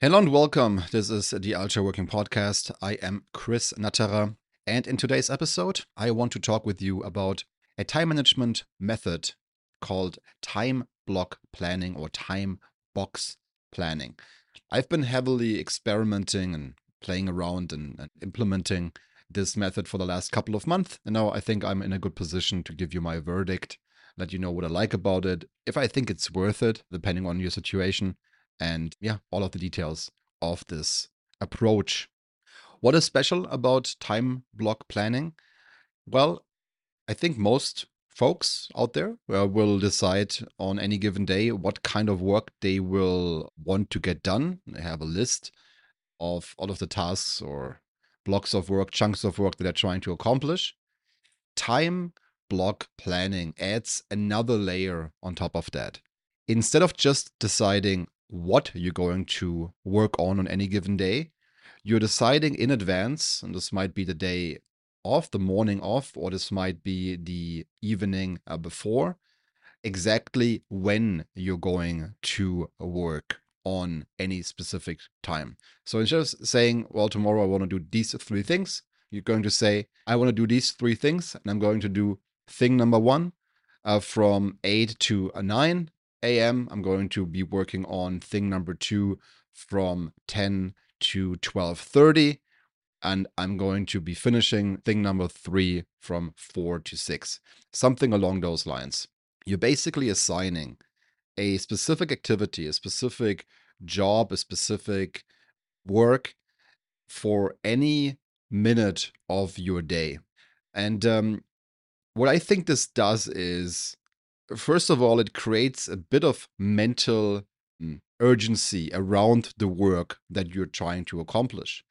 Hello and welcome. This is the Ultra Working Podcast. I am Chris Natterer. And in today's episode, I want to talk with you about a time management method called time block planning or time box planning. I've been heavily experimenting and playing around and, and implementing this method for the last couple of months. And now I think I'm in a good position to give you my verdict, let you know what I like about it, if I think it's worth it, depending on your situation and yeah, all of the details of this approach. What is special about time block planning? Well, I think most folks out there uh, will decide on any given day what kind of work they will want to get done. They have a list of all of the tasks or blocks of work, chunks of work that they're trying to accomplish. Time block planning adds another layer on top of that. Instead of just deciding what you're going to work on on any given day. You're deciding in advance, and this might be the day off, the morning off, or this might be the evening uh, before, exactly when you're going to work on any specific time. So instead of saying, well, tomorrow I want to do these three things, you're going to say, I want to do these three things, and I'm going to do thing number one uh, from 8 to uh, 9 a.m. I'm going to be working on thing number two from 10 to 12:30 and I'm going to be finishing thing number 3 from 4 to 6 something along those lines. You're basically assigning a specific activity a specific job a specific work for any minute of your day. And um, what I think this does is first of all, it creates a bit of mental mm, urgency around the work that you're trying to accomplish.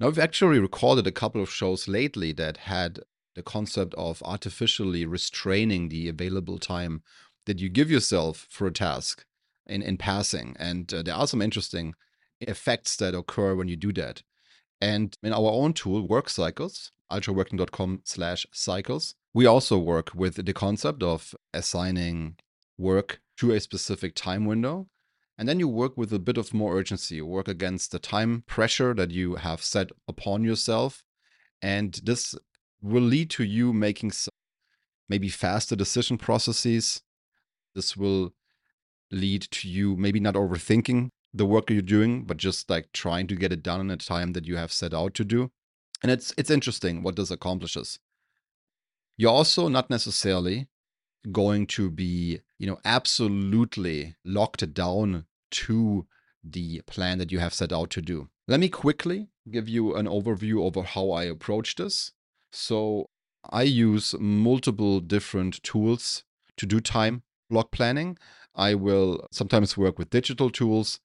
Now, we've actually recorded a couple of shows lately that had the concept of artificially restraining the available time that you give yourself for a task in, in passing. And uh, there are some interesting effects that occur when you do that. And in our own tool, Work Cycles, ultraworking.com slash cycles, we also work with the concept of assigning work to a specific time window. And then you work with a bit of more urgency, you work against the time pressure that you have set upon yourself. And this will lead to you making maybe faster decision processes. This will lead to you maybe not overthinking the work you're doing, but just like trying to get it done in a time that you have set out to do. And it's it's interesting what this accomplishes. You're also not necessarily going to be, you know, absolutely locked down to the plan that you have set out to do. Let me quickly give you an overview over how I approach this. So I use multiple different tools to do time block planning. I will sometimes work with digital tools.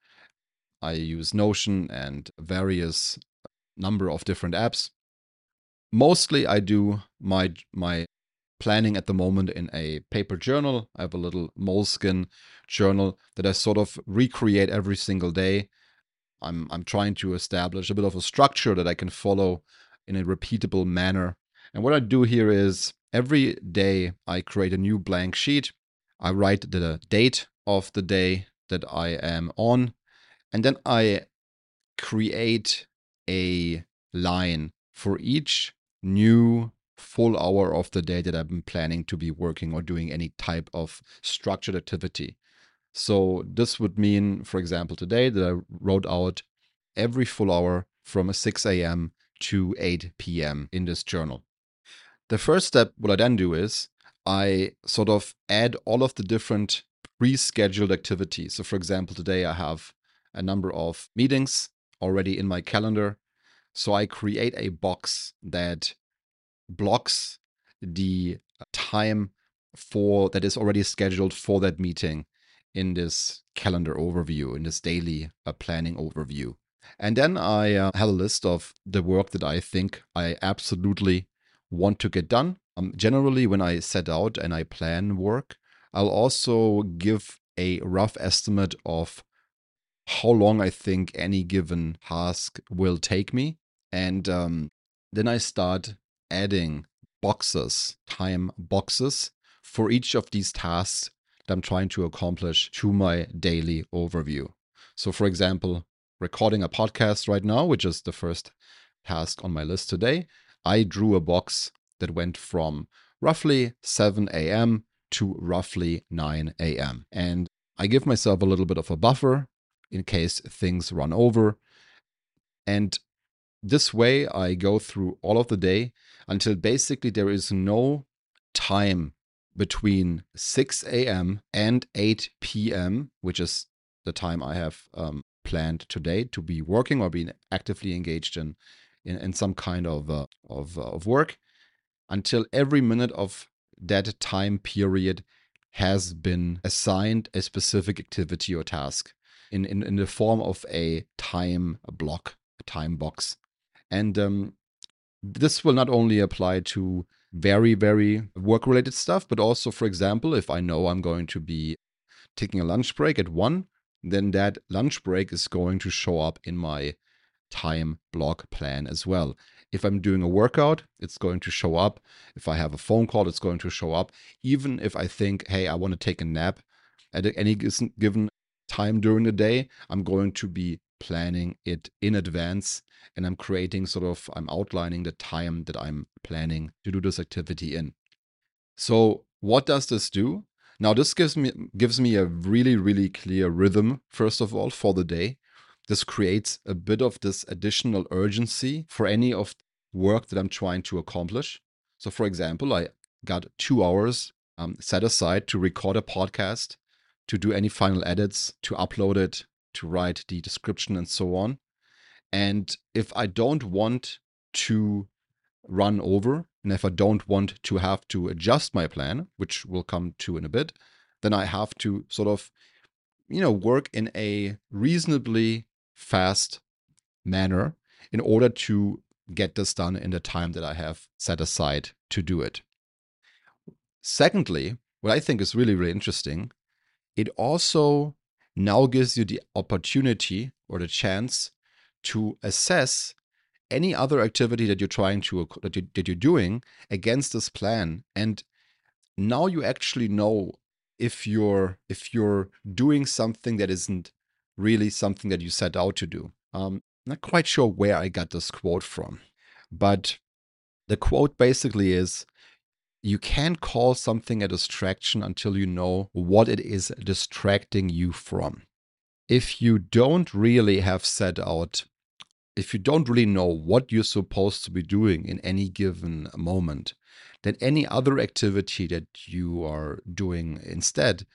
I use Notion and various number of different apps mostly I do my my planning at the moment in a paper journal. I have a little Moleskine journal that I sort of recreate every single day. I'm I'm trying to establish a bit of a structure that I can follow in a repeatable manner. And what I do here is every day I create a new blank sheet. I write the date of the day that I am on, and then I create a line for each new full hour of the day that I've been planning to be working or doing any type of structured activity. So this would mean, for example, today that I wrote out every full hour from 6 a.m. to 8 p.m. in this journal. The first step, what I then do is I sort of add all of the different pre scheduled activities. So, for example, today I have a number of meetings already in my calendar so I create a box that blocks the time for that is already scheduled for that meeting in this calendar overview, in this daily uh, planning overview. And then I uh, have a list of the work that I think I absolutely want to get done. Um, generally, when I set out and I plan work, I'll also give a rough estimate of how long I think any given task will take me. And um, then I start adding boxes, time boxes for each of these tasks that I'm trying to accomplish to my daily overview. So, for example, recording a podcast right now, which is the first task on my list today, I drew a box that went from roughly 7 a.m. to roughly 9 a.m. And I give myself a little bit of a buffer in case things run over. And this way, I go through all of the day until basically there is no time between 6 a.m. and 8 p.m., which is the time I have um, planned today to be working or being actively engaged in in, in some kind of uh, of, uh, of work, until every minute of that time period has been assigned a specific activity or task in, in, in the form of a time block, a time box. And um, this will not only apply to very, very work related stuff, but also, for example, if I know I'm going to be taking a lunch break at one, then that lunch break is going to show up in my time block plan as well. If I'm doing a workout, it's going to show up. If I have a phone call, it's going to show up. Even if I think, hey, I want to take a nap at any given time during the day, I'm going to be planning it in advance and I'm creating sort of, I'm outlining the time that I'm planning to do this activity in. So, what does this do? Now, this gives me gives me a really, really clear rhythm, first of all, for the day. This creates a bit of this additional urgency for any of work that I'm trying to accomplish. So, for example, I got two hours um, set aside to record a podcast, to do any final edits, to upload it, to write the description, and so on. And if I don't want to run over, and if I don't want to have to adjust my plan, which we'll come to in a bit, then I have to sort of, you know, work in a reasonably fast manner in order to get this done in the time that I have set aside to do it. Secondly, what I think is really, really interesting, it also now gives you the opportunity or the chance to assess any other activity that you're trying to that, you, that you're doing against this plan. And now you actually know if you're if you're doing something that isn't really something that you set out to do. Um not quite sure where i got this quote from but the quote basically is you can't call something a distraction until you know what it is distracting you from if you don't really have set out if you don't really know what you're supposed to be doing in any given moment, then any other activity that you are doing instead,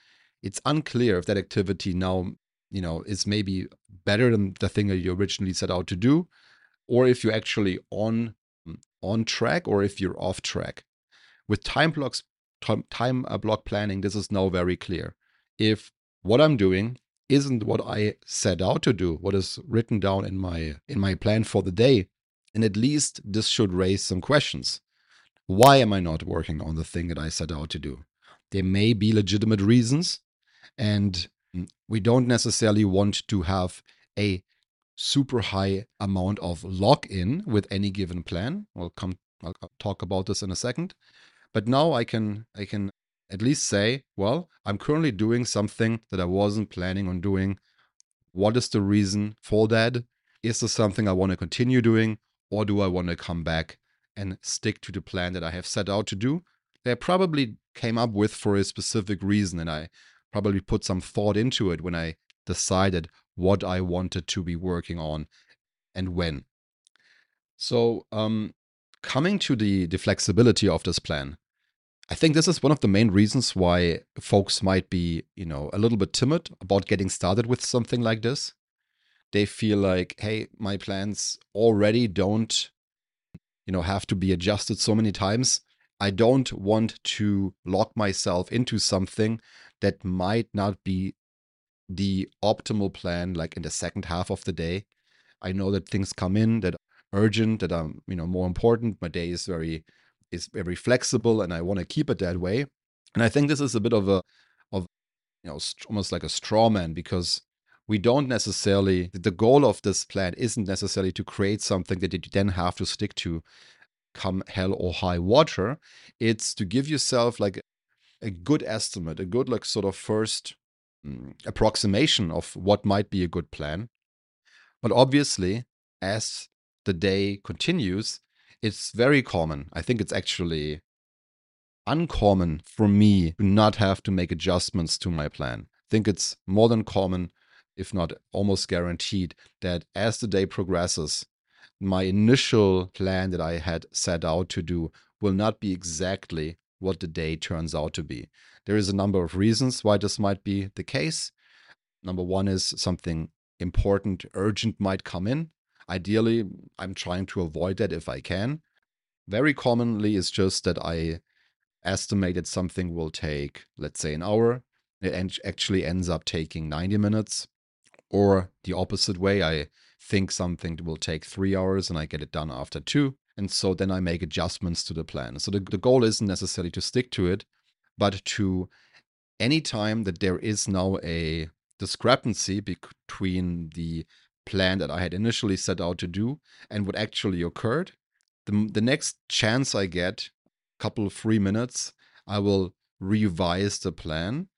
it's unclear if that activity now, you know, is maybe better than the thing that you originally set out to do, or if you're actually on on track or if you're off track. With time blocks, time uh, block planning, this is now very clear. If what I'm doing isn't what I set out to do, what is written down in my in my plan for the day, and at least this should raise some questions. Why am I not working on the thing that I set out to do? There may be legitimate reasons, and we don't necessarily want to have a super high amount of lock in with any given plan. I'll come I'll talk about this in a second. But now I can I can at least say, well, I'm currently doing something that I wasn't planning on doing. What is the reason for that? Is this something I want to continue doing, or do I want to come back and stick to the plan that I have set out to do? That I probably came up with for a specific reason, and I probably put some thought into it when I decided what I wanted to be working on and when. So, um, coming to the, the flexibility of this plan, I think this is one of the main reasons why folks might be, you know, a little bit timid about getting started with something like this. They feel like, hey, my plans already don't, you know, have to be adjusted so many times. I don't want to lock myself into something that might not be the optimal plan like in the second half of the day. I know that things come in that are urgent, that are, you know, more important. My day is very is very flexible and I want to keep it that way. And I think this is a bit of a of you know almost like a straw man because we don't necessarily the goal of this plan isn't necessarily to create something that you then have to stick to come hell or high water. It's to give yourself like a good estimate, a good like sort of first mm, approximation of what might be a good plan. But obviously, as the day continues, it's very common. I think it's actually uncommon for me to not have to make adjustments to my plan. I think it's more than common, if not almost guaranteed, that as the day progresses, my initial plan that I had set out to do will not be exactly what the day turns out to be. There is a number of reasons why this might be the case. Number one is something important, urgent might come in. Ideally, I'm trying to avoid that if I can. Very commonly, it's just that I estimated something will take, let's say, an hour. It actually ends up taking 90 minutes. Or the opposite way, I think something will take three hours and I get it done after two. And so then I make adjustments to the plan. So the, the goal isn't necessarily to stick to it, but to any time that there is now a discrepancy between the plan that I had initially set out to do and what actually occurred, the, the next chance I get, couple of free minutes, I will revise the plan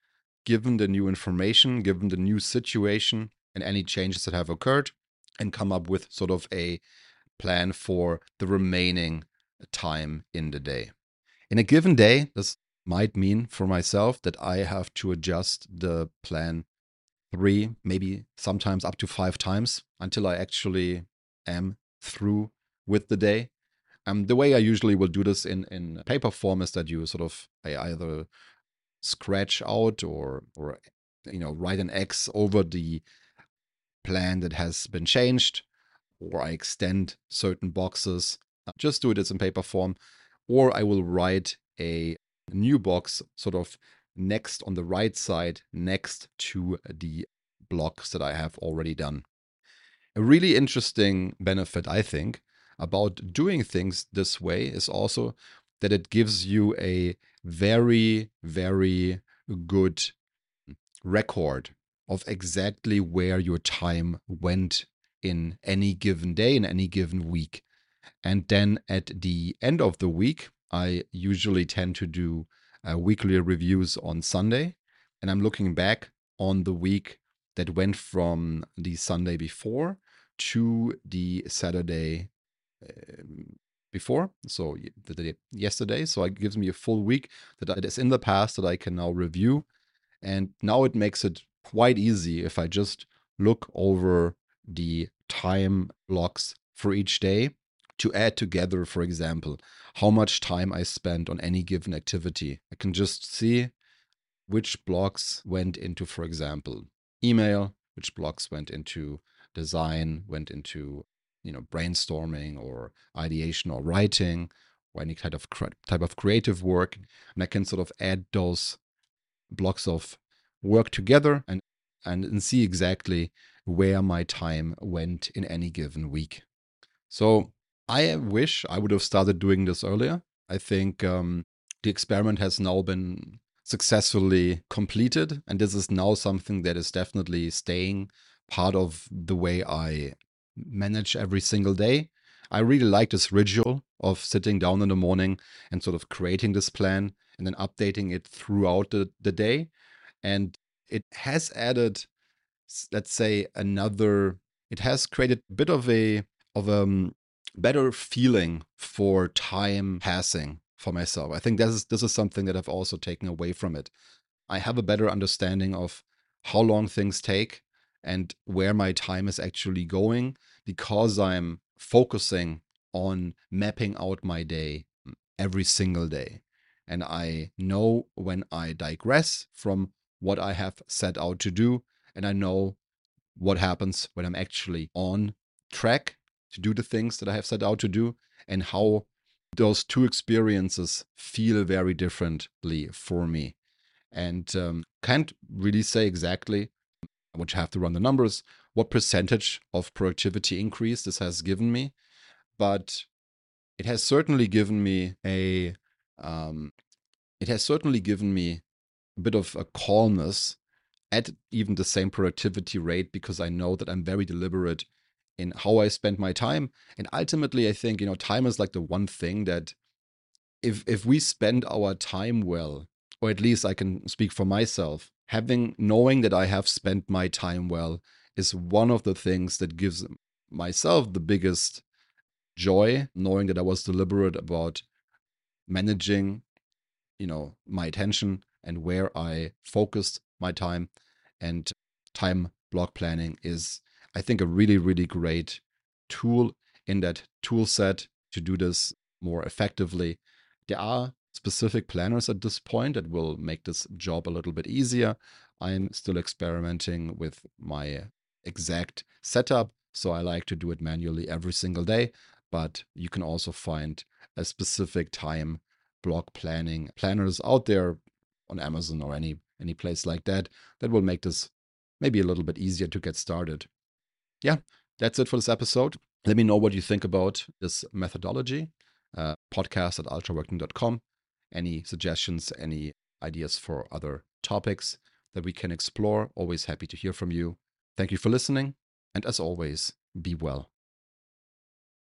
given the new information, given the new situation, and any changes that have occurred, and come up with sort of a plan for the remaining time in the day. In a given day, this might mean for myself that I have to adjust the plan three, maybe sometimes up to five times until I actually am through with the day. Um, the way I usually will do this in, in paper form is that you sort of I either scratch out or or you know write an X over the plan that has been changed, or I extend certain boxes. Just do it as in paper form, or I will write a new box sort of next on the right side next to the blocks that I have already done. A really interesting benefit, I think, about doing things this way is also that it gives you a very, very good record of exactly where your time went in any given day, in any given week. And then at the end of the week, I usually tend to do uh, weekly reviews on Sunday. And I'm looking back on the week that went from the Sunday before to the Saturday um, before, so the day yesterday. So it gives me a full week that is in the past that I can now review. And now it makes it quite easy if I just look over the time blocks for each day to add together, for example, how much time I spent on any given activity. I can just see which blocks went into, for example, email, which blocks went into design, went into you know brainstorming or ideation or writing or any kind of type of creative work, and I can sort of add those blocks of work together and and, and see exactly where my time went in any given week. So I wish I would have started doing this earlier. I think um, the experiment has now been successfully completed, and this is now something that is definitely staying part of the way I manage every single day. I really like this ritual of sitting down in the morning and sort of creating this plan and then updating it throughout the, the day. And it has added, let's say, another, it has created a bit of a, of a um, better feeling for time passing for myself. I think this is this is something that I've also taken away from it. I have a better understanding of how long things take and where my time is actually going because I'm focusing on mapping out my day mm, every single day. And I know when I digress from what I have set out to do, and I know what happens when I'm actually on track to do the things that I have set out to do and how those two experiences feel very differently for me. And um, can't really say exactly, I would have to run the numbers, what percentage of productivity increase this has given me. But it has certainly given me a, um, it has certainly given me a bit of a calmness at even the same productivity rate because I know that I'm very deliberate in how I spend my time. And ultimately, I think, you know, time is like the one thing that if if we spend our time well, or at least I can speak for myself, having knowing that I have spent my time well is one of the things that gives myself the biggest joy, knowing that I was deliberate about managing, you know, my attention and where I focused my time. And time block planning is, I think, a really, really great tool in that tool set to do this more effectively. There are specific planners at this point that will make this job a little bit easier. I'm still experimenting with my exact setup, so I like to do it manually every single day. But you can also find a specific time block planning planners out there on Amazon or any any place like that that will make this maybe a little bit easier to get started. Yeah, that's it for this episode. Let me know what you think about this methodology. Uh, podcast at ultraworking.com. Any suggestions, any ideas for other topics that we can explore? Always happy to hear from you. Thank you for listening. And as always, be well.